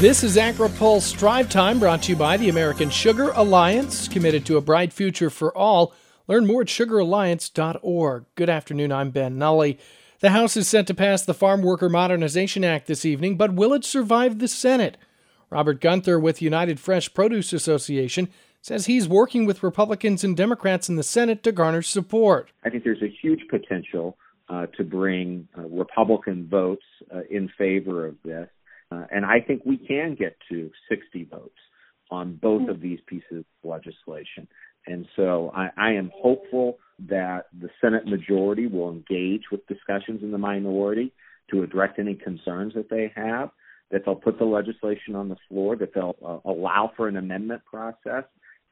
This is AgriPulse Drive Time brought to you by the American Sugar Alliance, committed to a bright future for all. Learn more at sugaralliance.org. Good afternoon, I'm Ben Nuelle. The House is set to pass the Farm Worker Modernization Act this evening, but will it survive the Senate? Robert Guenther with United Fresh Produce Association says he's working with Republicans and Democrats in the Senate to garner support. I think there's a huge potential uh, to bring uh, Republican votes uh, in favor of this. Uh, and I think we can get to 60 votes on both of these pieces of legislation. And so I, I am hopeful that the Senate majority will engage with discussions in the minority to address any concerns that they have, that they'll put the legislation on the floor, that they'll uh, allow for an amendment process,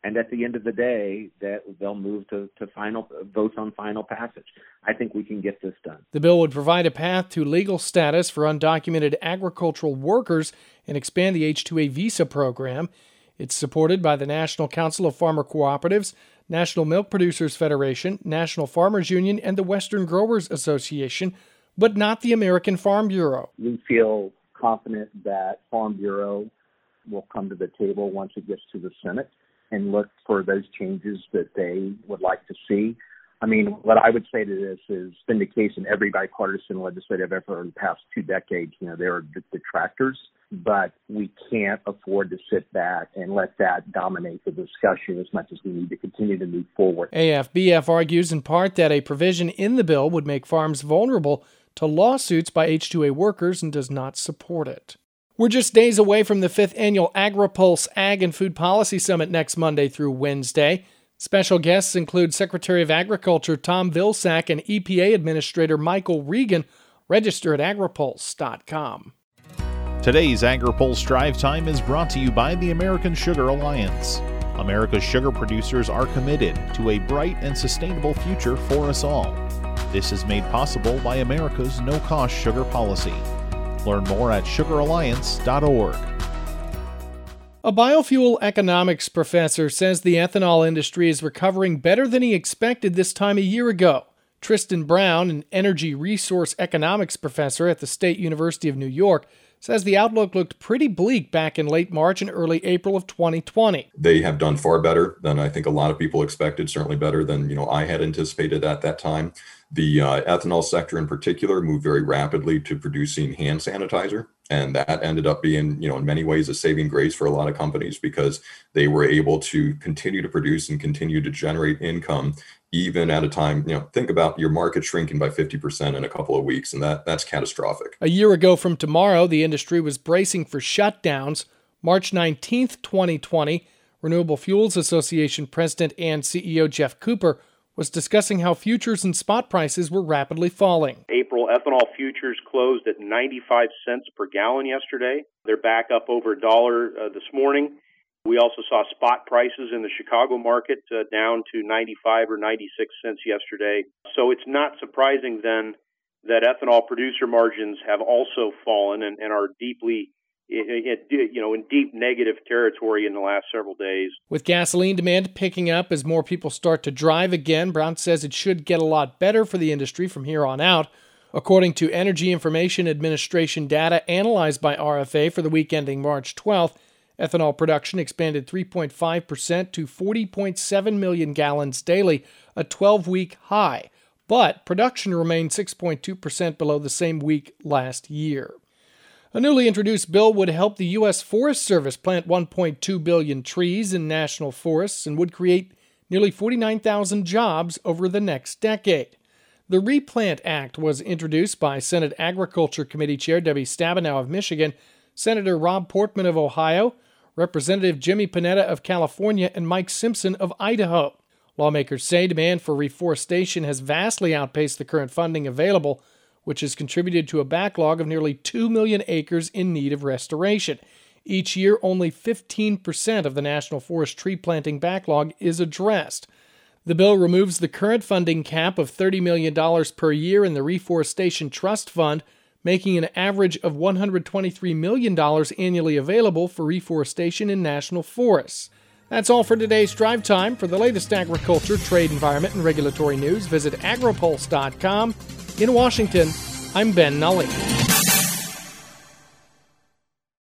and at the end of the day, that they'll move to, to final votes on final passage. I think we can get this done. The bill would provide a path to legal status for undocumented agricultural workers and expand the H-2A visa program. It's supported by the National Council of Farmer Cooperatives, National Milk Producers Federation, National Farmers Union, and the Western Growers Association, but not the American Farm Bureau. We feel confident that Farm Bureau will come to the table once it gets to the Senate and look for those changes that they would like to see. I mean, what I would say to this is been the case in every bipartisan legislative effort in the past two decades. You know, there are detractors, but we can't afford to sit back and let that dominate the discussion as much as we need to continue to move forward. AFBF argues in part that a provision in the bill would make farms vulnerable to lawsuits by H2A workers and does not support it. We're just days away from the fifth annual AgriPulse Ag and Food Policy Summit next Monday through Wednesday. Special guests include Secretary of Agriculture Tom Vilsack and EPA Administrator Michael Regan. Register at agripulse.com. Today's AgriPulse Drive Time is brought to you by the American Sugar Alliance. America's sugar producers are committed to a bright and sustainable future for us all. This is made possible by America's no cost sugar policy. Learn more at sugaralliance.org. A biofuel economics professor says the ethanol industry is recovering better than he expected this time a year ago. Tristan Brown, an energy resource economics professor at the State University of New York, says the outlook looked pretty bleak back in late March and early April of 2020. They have done far better than I think a lot of people expected, certainly better than, you know, I had anticipated at that time. The uh, ethanol sector in particular moved very rapidly to producing hand sanitizer. And that ended up being, you know, in many ways a saving grace for a lot of companies because they were able to continue to produce and continue to generate income even at a time, you know, think about your market shrinking by 50% in a couple of weeks, and that that's catastrophic. A year ago from tomorrow, the industry was bracing for shutdowns. March 19th, 2020, Renewable Fuels Association President and CEO Geoff Cooper was discussing how futures and spot prices were rapidly falling. April ethanol futures closed at 95 cents per gallon yesterday. They're back up over a dollar uh, this morning. We also saw spot prices in the Chicago market uh, down to 95 or 96 cents yesterday. So it's not surprising then that ethanol producer margins have also fallen and, and are deeply you know, in deep negative territory in the last several days. With gasoline demand picking up as more people start to drive again, Brown says it should get a lot better for the industry from here on out. According to Energy Information Administration data analyzed by RFA for the week ending March 12th, ethanol production expanded 3.5% to 40.7 million gallons daily, a 12 week high, but production remained 6.2% below the same week last year. A newly introduced bill would help the U.S. Forest Service plant 1.2 billion trees in national forests and would create nearly 49,000 jobs over the next decade. The Replant Act was introduced by Senate Agriculture Committee Chair Debbie Stabenow of Michigan, Senator Rob Portman of Ohio, Representative Jimmy Panetta of California, and Mike Simpson of Idaho. Lawmakers say demand for reforestation has vastly outpaced the current funding available, which has contributed to a backlog of nearly 2 million acres in need of restoration. Each year, only 15% of the National Forest tree planting backlog is addressed. The bill removes the current funding cap of $30 million per year in the Reforestation Trust Fund, making an average of $123 million annually available for reforestation in national forests. That's all for today's drive time. For the latest agriculture, trade, environment, and regulatory news, visit agripulse.com. In Washington, I'm Ben Nuelle.